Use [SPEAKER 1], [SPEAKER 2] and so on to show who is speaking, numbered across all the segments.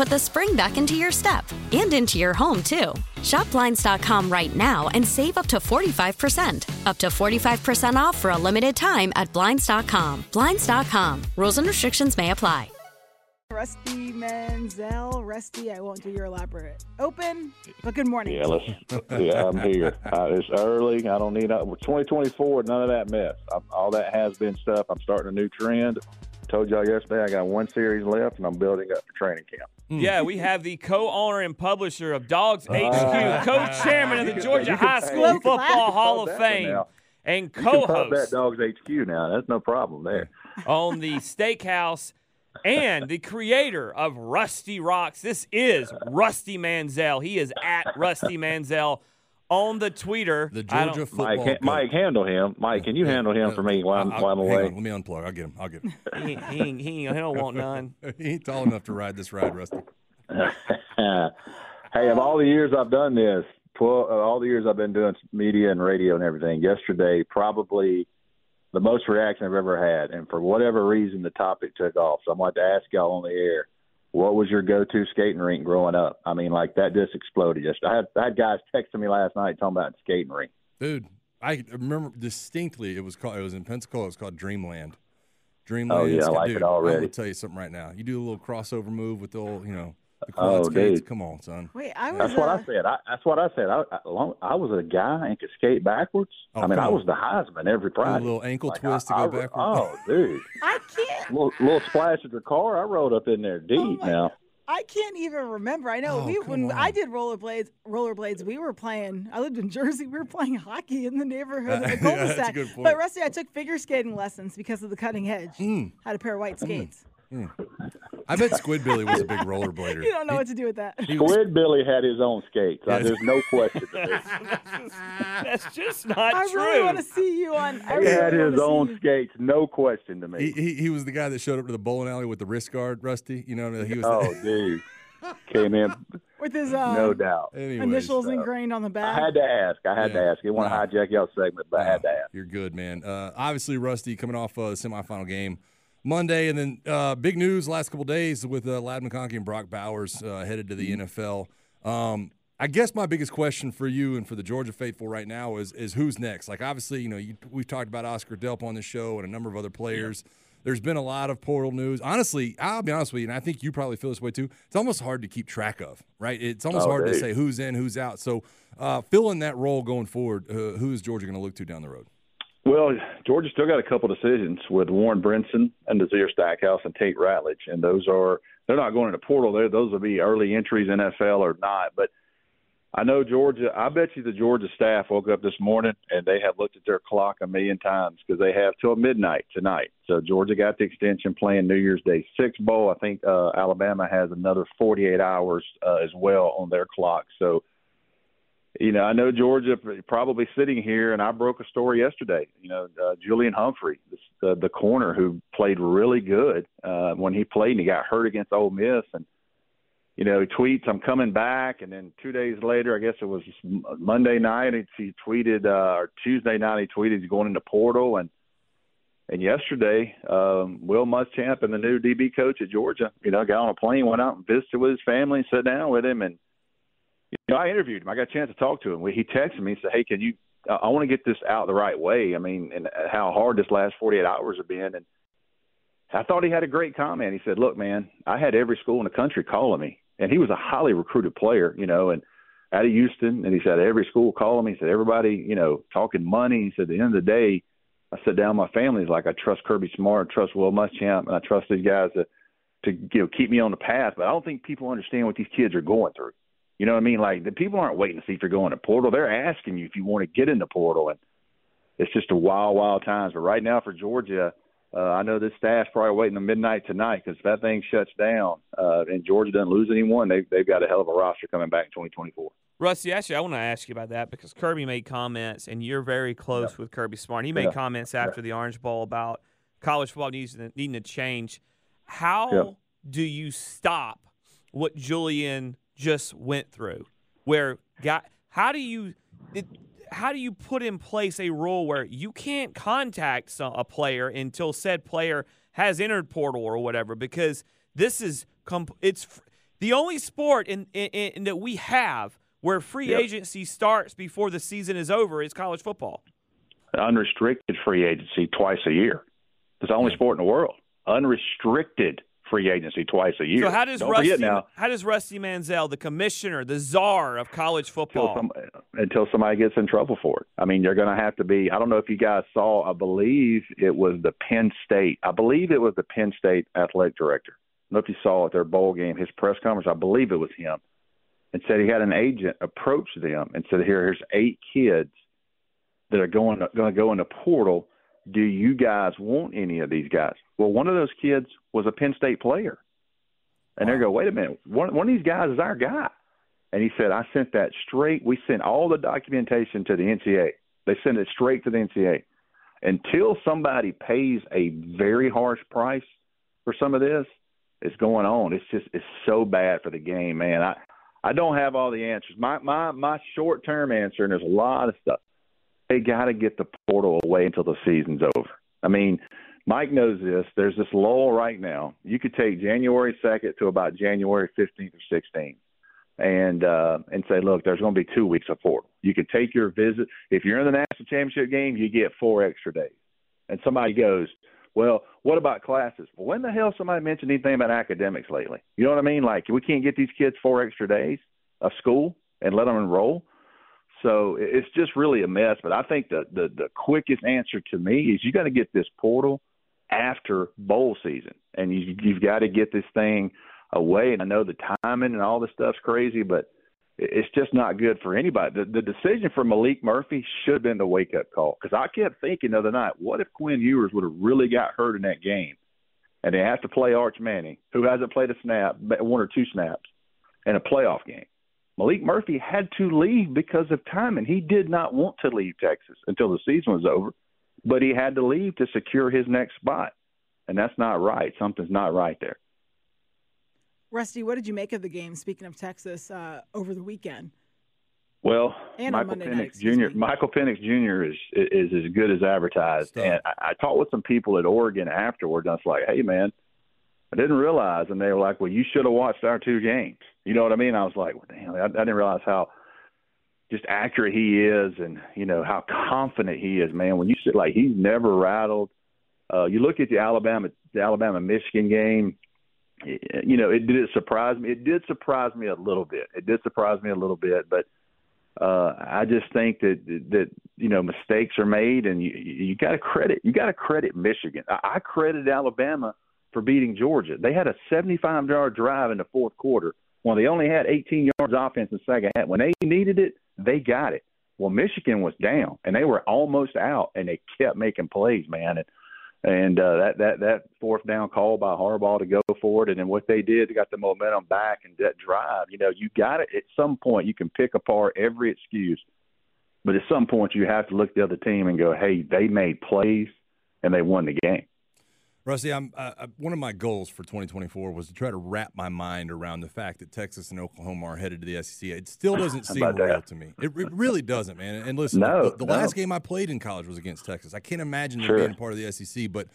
[SPEAKER 1] put the spring back into your step and into your home, too. Shop Blinds.com right now and save up to 45%. Up to 45% off for a limited time at Blinds.com. Blinds.com. Rules and restrictions may apply.
[SPEAKER 2] Rusty Mansell. Rusty, I won't do your elaborate open, but good morning.
[SPEAKER 3] Yeah, let's, yeah, I'm here. Uh, it's early. I don't need uh, 2024. None of that mess. I, all that has been stuff. I'm starting a new trend. Told y'all yesterday I got one series left, and I'm building up for training camp. Hmm.
[SPEAKER 4] Yeah, we have the co-owner and publisher of Dawgs ah. HQ, co-chairman of the Georgia High School Football Hall of
[SPEAKER 3] Pump that one
[SPEAKER 4] Fame, and
[SPEAKER 3] You can pump that Dawgs HQ now. That's no problem there.
[SPEAKER 4] on the Steakhouse, and the creator of Rusty Rocks. This is Rusty Mansell. He is at Rusty Mansell on the Twitter.
[SPEAKER 5] The Georgia football.
[SPEAKER 3] Mike,
[SPEAKER 5] coach.
[SPEAKER 3] Mike, handle him. Mike, can you handle him for me while I'm, while I'm
[SPEAKER 5] hang
[SPEAKER 3] away?
[SPEAKER 5] on, let me unplug. I'll get him. I'll get him.
[SPEAKER 4] He, he, ain't- he, ain't- he don't want none.
[SPEAKER 5] he ain't tall enough to ride this ride, Rusty.
[SPEAKER 3] hey, of all the years I've done this, 12, uh, all the years I've been doing media and radio and everything, yesterday probably the most reaction I've ever had. And for whatever reason, the topic took off. So I'm like to ask y'all on the air, what was your go-to skating rink growing up? I mean, like that just exploded. Just I had, I had guys texting me last night talking about skating rink.
[SPEAKER 5] Dude, I remember distinctly. It was called. It was in Pensacola. It was called Dreamland. Oh, Dreamland.
[SPEAKER 3] Oh, yeah, I like it already.
[SPEAKER 5] I'm tell you something right now. You do a little crossover move with the old, you know, the
[SPEAKER 3] Oh,
[SPEAKER 5] skates.
[SPEAKER 3] dude.
[SPEAKER 5] Come on, son.
[SPEAKER 2] Wait, I was.
[SPEAKER 3] That's what
[SPEAKER 2] uh,
[SPEAKER 3] I said. I, that's what I said. I, I, long- I was a guy and could skate backwards.
[SPEAKER 5] Oh,
[SPEAKER 3] I mean, I was the Heisman every
[SPEAKER 5] Do a
[SPEAKER 3] Friday.
[SPEAKER 5] little ankle
[SPEAKER 3] Like,
[SPEAKER 5] twist
[SPEAKER 3] I-
[SPEAKER 5] to go
[SPEAKER 3] I-
[SPEAKER 5] backwards.
[SPEAKER 3] Oh, dude.
[SPEAKER 2] I can't.
[SPEAKER 3] little, little splash of the car. I rode up in there deep
[SPEAKER 2] Oh
[SPEAKER 3] now.
[SPEAKER 2] I can't even remember. I know
[SPEAKER 5] Oh,
[SPEAKER 2] we when
[SPEAKER 5] on.
[SPEAKER 2] I did rollerblades. Rollerblades. We were playing. I lived in Jersey. We were playing hockey in the neighborhood of the
[SPEAKER 5] Yeah, that's a
[SPEAKER 2] cul-de-sac.
[SPEAKER 5] good point.
[SPEAKER 2] But Rusty, I took figure skating lessons because of the cutting edge.
[SPEAKER 5] Mm.
[SPEAKER 2] Had a pair of white skates.
[SPEAKER 5] I bet Squid Billy was a big rollerblader.
[SPEAKER 2] You don't know
[SPEAKER 5] He-
[SPEAKER 2] what to do with that.
[SPEAKER 5] he was-
[SPEAKER 3] Squid Billy had his own skates. Uh, There's no question. to this.
[SPEAKER 4] That's just not
[SPEAKER 2] I
[SPEAKER 4] true.
[SPEAKER 2] I really want to see you on. I
[SPEAKER 3] He
[SPEAKER 2] really
[SPEAKER 3] had his own skates. No question to me.
[SPEAKER 5] he, he, he was the guy that showed up to the bowling alley with the wrist guard, Rusty. You know, he was.
[SPEAKER 3] oh, dude. Came in,
[SPEAKER 2] with his uh,
[SPEAKER 3] no doubt.
[SPEAKER 5] Anyways,
[SPEAKER 2] initials
[SPEAKER 3] uh,
[SPEAKER 2] ingrained on the back.
[SPEAKER 3] I had to ask. I had to ask. I didn't want to hijack y'all's segment, but I had to ask.
[SPEAKER 5] You're good, man. Uh, obviously, Rusty coming off uh, the semifinal game Monday, and then uh, big news last couple days with uh, Ladd McConkey and Brock Bowers uh, headed to the NFL. Um, I guess my biggest question for you and for the Georgia faithful right now is is who's next? Like, obviously, you know, you, we've talked about Oscar Delp on the show and a number of other players. There's been a lot of portal news. Honestly, I'll be honest with you, and I think you probably feel this way too. It's almost hard to keep track of, right? It's almost
[SPEAKER 3] Oh,
[SPEAKER 5] hard to say who's in, who's out. So, uh, fill in that role going forward. Uh, who is Georgia going to look to down the road?
[SPEAKER 3] Well, Georgia still got a couple decisions with Warren Brinson and Nazir Stackhouse and Tate Ratledge, and those are they're not going into portal. There, those will be early entries NFL or not. But I know Georgia. I bet you the Georgia staff woke up this morning and they have looked at their clock a million times because they have till midnight tonight. So Georgia got the extension playing New Year's Day six bowl. I think uh, Alabama has another 48 hours uh, as well on their clock. So you know, I know Georgia probably sitting here, and I broke a story yesterday. You know, uh, Julian Humphrey, the, the corner who played really good uh, when he played, and he got hurt against Ole Miss, and you know, he tweets, "I'm coming back," and then two days later, I guess it was Monday night, he tweeted, uh, or Tuesday night, he tweeted he's going into portal, and And yesterday, um, Will Muschamp and the new DB coach at Georgia, you know, got on a plane, went out and visited with his family, sat down with him, and you know, I interviewed him. I got a chance to talk to him. He texted me and said, "Hey, can you? I want to get this out the right way. I mean, and uh, how hard this last 48 hours have been." And I thought he had a great comment. He said, "Look, man, I had every school in the country calling me, and he was a highly recruited player, you know, and out of Houston, and he said every school calling me. He said everybody, you know, talking money. He said at the end of the day." I sit down with my family. He's like, I trust Kirby Smart, I trust Will Muschamp, and I trust these guys to, to you know keep me on the path. But I don't think people understand what these kids are going through. You know what I mean? Like the people aren't waiting to see if you're going to portal. They're asking you if you want to get in the portal, and it's just a wild, wild times. But right now for Georgia, uh, I know this staff's probably waiting to midnight tonight because if that thing shuts down uh, and Georgia doesn't lose anyone, they, they've got a hell of a roster coming back in 2024.
[SPEAKER 4] Rusty, actually, I want to ask you about that because Kirby made comments, and you're very close with Kirby Smart. He made yeah. comments after yeah. the Orange Bowl about college football needs needing to change. How do you stop what Julian just went through? Where got how do you it, how do you put in place a rule where you can't contact some, a player until said player has entered portal or whatever? Because this is comp- it's the only sport in, in, in that we have where free yep. agency starts before the season is over is college football.
[SPEAKER 3] Unrestricted free agency twice a year. It's the only sport in the world. Unrestricted free agency twice a year.
[SPEAKER 4] So how does
[SPEAKER 3] Don't
[SPEAKER 4] Rusty
[SPEAKER 3] now,
[SPEAKER 4] how does Rusty Mansell, the commissioner, the czar of college football,
[SPEAKER 3] until, some, until somebody gets in trouble for it? I mean, you're going to have to be. I don't know if you guys saw. I believe it was the Penn State. I believe it was the Penn State athletic director. I don't know if you saw at their bowl game, his press conference. I believe it was him and said he had an agent approach them and said, "Here, here's eight kids that are going to, going to go in the portal. Do you guys want any of these guys?" Well, one of those kids was a Penn State player, and wow. they go, "Wait a minute, one one of these guys is our guy." And he said, "I sent that straight. We sent all the documentation to the NCAA. They sent it straight to the NCAA. Until somebody pays a very harsh price for some of this." It's going on. It's just it's so bad for the game, man. I I don't have all the answers. My my my short term answer, and there's a lot of stuff. They got to get the portal away until the season's over. I mean, Mike knows this. There's this lull right now. You could take January 2nd to about January 15th or 16th, and uh, and say, look, there's going to be two weeks of portal. You could take your visit. If you're in the national championship game, you get four extra days. And somebody goes, well, what about classes? Well, when the hell somebody mentioned anything about academics lately? You know what I mean? Like we can't get these kids four extra days of school and let them enroll. So it's just really a mess. But I think the the, the quickest answer to me is you got to get this portal after bowl season, and you, you've got to get this thing away. And I know the timing and all this stuff's crazy, but it's just not good for anybody. The, the decision for Maalik Murphy should have been the wake up call because I kept thinking the other night, what if Quinn Ewers would have really got hurt in that game, and they have to play Arch Manning, who hasn't played a snap, one or two snaps, in a playoff game. Maalik Murphy had to leave because of timing. He did not want to leave Texas until the season was over, but he had to leave to secure his next spot, and that's not right. Something's not right there.
[SPEAKER 2] Rusty, what did you make of the game? Speaking of Texas, uh, over the weekend.
[SPEAKER 3] Well, and Michael Penix night, Jr. Me. Michael Penix Jr. is is as good as advertised. Stop. And I, I talked with some people at Oregon afterwards. And I was like, "Hey, man, I didn't realize." And they were like, "Well, you should have watched our two games." You know what I mean? I was like, well, "Damn, I, I didn't realize how just accurate he is, and you know how confident he is, man. When you sit like he's never rattled. Uh, you look at the Alabama the Alabama Michigan game you know, it did surprise me. It did surprise me a little bit. It did surprise me a little bit, but uh, I just think that that you know mistakes are made, and you you got to credit you got to credit Michigan. I, I credit Alabama for beating Georgia. They had a 75 yard drive in the fourth quarter. Well, they only had 18 yards offense in the second half. When they needed it, they got it. Well, Michigan was down, and they were almost out, and they kept making plays, man. And and uh, that that that fourth down call by Harbaugh to go for it, and then what they did, they got the momentum back and that drive. You know, you got it. At some point, you can pick apart every excuse, but at some point, you have to look the other team and go, "Hey, they made plays and they won the game."
[SPEAKER 5] Rusty, I'm uh, uh one of my goals for 2024 was to try to wrap my mind around the fact that Texas and Oklahoma are headed to the SEC. It still doesn't seem real that? to me. It, it, really doesn't, man. And listen,
[SPEAKER 3] no,
[SPEAKER 5] the, the
[SPEAKER 3] no.
[SPEAKER 5] last game I played in college was against Texas. I can't imagine sure. them being part of the SEC, but.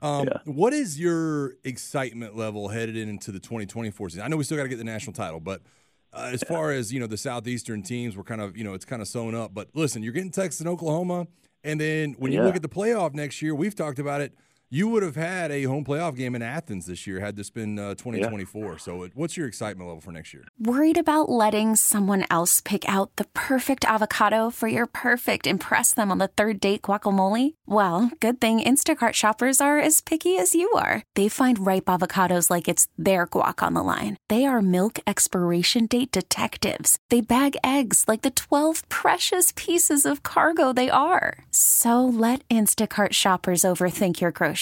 [SPEAKER 5] Um, yeah. What is your excitement level headed into the 2024 season? I know we still got to get the national title, but uh, as far as you know, the southeastern teams were kind of you know it's kind of sewn up. But listen, you're getting Texas and Oklahoma, and then when you yeah. look at the playoff next year, we've talked about it you would have had a home playoff game in Athens this year had this been uh, 2024. Yeah. So, what's your excitement level for next year?
[SPEAKER 6] Worried about letting someone else pick out the perfect avocado for your perfect impress them on the third date guacamole? Well, good thing Instacart shoppers are as picky as you are. They find ripe avocados like it's their guac on the line. They are milk expiration date detectives. They bag eggs like the 12 precious pieces of cargo they are. So, let Instacart shoppers overthink your groceries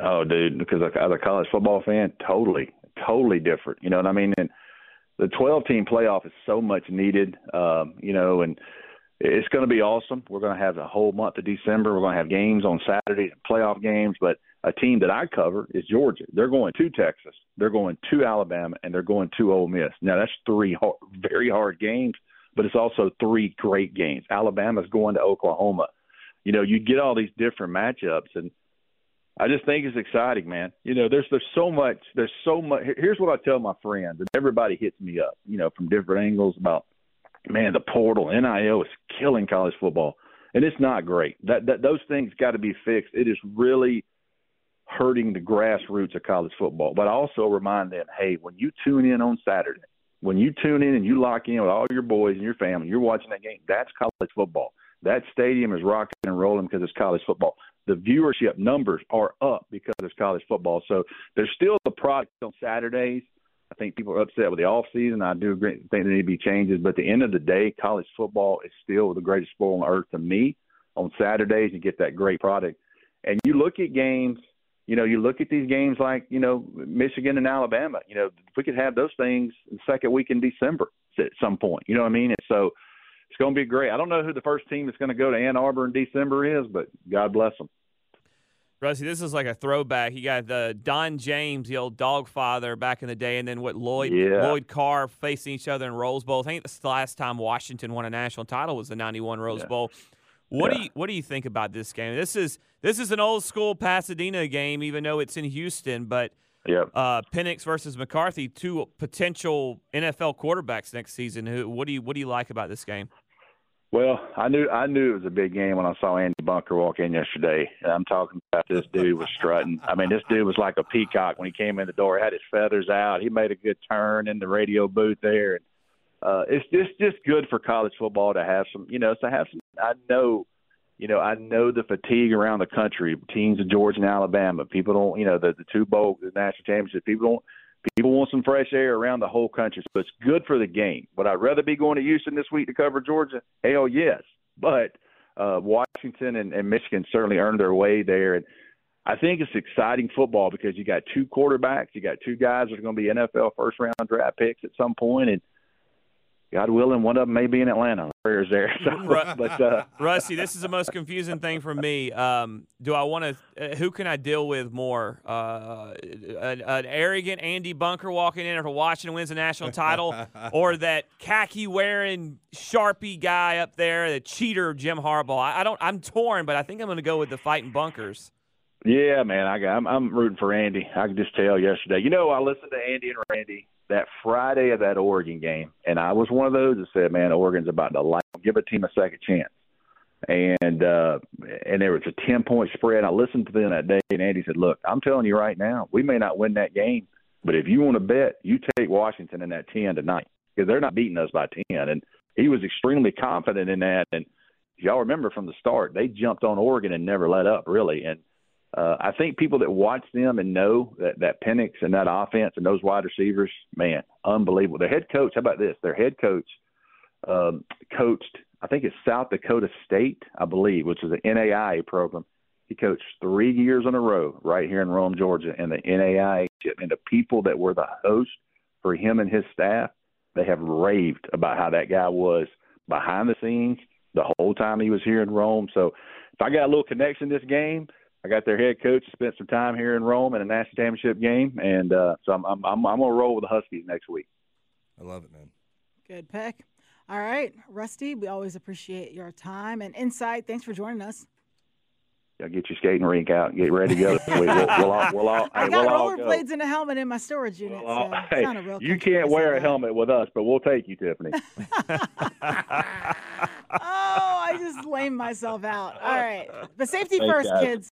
[SPEAKER 3] Oh, dude, because as a college football fan, totally, totally different. You know what I mean? And the 12 team playoff is so much needed, um, you know, and it's going to be awesome. We're going to have a whole month of December. We're going to have games on Saturday, playoff games. But a team that I cover is Georgia. They're going to Texas, they're going to Alabama, and they're going to Ole Miss. Now that's three hard, very hard games, but it's also three great games. Alabama's going to Oklahoma. You know, you get all these different matchups, and I just think it's exciting, man. You know, there's there's so much. There's so much. Here's what I tell my friends, and everybody hits me up. You know, from different angles about man, the portal, NIL is killing college football, and it's not great. That, that those things got to be fixed. It is really hurting the grassroots of college football. But I also remind them, hey, when you tune in on Saturday, when you tune in and you lock in with all your boys and your family, you're watching that game. That's college football. That stadium is rocking and rolling because it's college football. The viewership numbers are up because it's college football. So there's still the product on Saturdays I think people are upset with the off season. I do agree, think there need to be changes, but at the end of the day, college football is still the greatest sport on earth to me. On Saturdays, you get that great product, and you look at games. You know, you look at these games like you know Michigan and Alabama. You know, we could have those things the second week in December at some point. You know what I mean? And so it's going to be great. I don't know who the first team that's going to go to Ann Arbor in December is, but God bless them.
[SPEAKER 4] Rusty, this is like a throwback. You got the Don James, the old dog father back in the day, and then what Lloyd
[SPEAKER 3] yeah.
[SPEAKER 4] Lloyd Carr facing each other in Rose Bowl. I think that's the last time Washington won a national title was the '91 Rose
[SPEAKER 3] yeah.
[SPEAKER 4] Bowl. What
[SPEAKER 3] yeah.
[SPEAKER 4] do you what do you think about this game? This is this is an old school Pasadena game, even though it's in Houston. But
[SPEAKER 3] yep.
[SPEAKER 4] uh, Penix versus McCarthy, two potential NFL quarterbacks next season. Who what do you what do you like about this game?
[SPEAKER 3] Well, I knew I knew it was a big game when I saw Andy Bunker walk in yesterday. I'm talking about this dude was strutting. I mean, this dude was like a peacock when he came in the door. Had his feathers out. He made a good turn in the radio booth there. And uh, it's just just good for college football to have some, you know, to have some. I know, you know, I know the fatigue around the country. Teams of Georgia and Alabama. People don't, you know, the the two bowl the national championship. People don't People want some fresh air around the whole country, so it's good for the game. Would I rather be going to Houston this week to cover Georgia? Hell yes. But uh, Washington and, and Michigan certainly earned their way there. And I think it's exciting football because you got two quarterbacks, you got two guys that are going to be NFL first round draft picks at some point, and God willing, one of them may be in Atlanta. Prayers there. So, but uh,
[SPEAKER 4] Rusty, this is the most confusing thing for me. Um, do I want to? Uh, who can I deal with more? Uh, an, an, arrogant Andy Bunker walking in after Washington wins the national title, or that khaki wearing sharpie guy up there, the cheater Jim Harbaugh? I, I don't. I'm torn, but I think I'm going to go with the fighting Bunkers.
[SPEAKER 3] Yeah, man, I got, I'm, I'm rooting for Andy. I can just tell yesterday. You know, I listened to Andy and Randy that Friday of that Oregon game, and I was one of those that said, "Man, Oregon's about to like give a team a second chance." And uh, and there was a ten point spread. I listened to them that day, and Andy said, "Look, I'm telling you right now, we may not win that game, but if you want to bet, you take Washington in that ten tonight because they're not beating us by ten." And he was extremely confident in that. And y'all remember from the start, they jumped on Oregon and never let up, really. And uh, I think people that watch them and know that that Penix and that offense and those wide receivers, man, unbelievable. Their head coach, how about this? Their head coach um, coached, I think it's South Dakota State, I believe, which is an NAIA program. He coached three years in a row right here in Rome, Georgia, in the NAIA. And the people that were the host for him and his staff, they have raved about how that guy was behind the scenes the whole time he was here in Rome. So if I got a little connection this game – I got their head coach. Spent some time here in Rome in a national championship game, and uh, so I'm I'm I'm, I'm going to roll with the Huskies next week.
[SPEAKER 5] I love it, man.
[SPEAKER 2] Good pick. All right, Rusty, we always appreciate your time and insight. Thanks for joining us.
[SPEAKER 3] I'll get your skating rink out and get ready to go. we'll, we'll, all, we'll all,
[SPEAKER 2] I
[SPEAKER 3] hey,
[SPEAKER 2] got
[SPEAKER 3] we'll
[SPEAKER 2] rollerblades and a helmet in my storage unit. We'll all, so hey,
[SPEAKER 3] you can't wear a helmet with us, but we'll take you, Tiffany.
[SPEAKER 2] oh, I just lamed myself out. All right. But safety Thanks, first, guys. kids.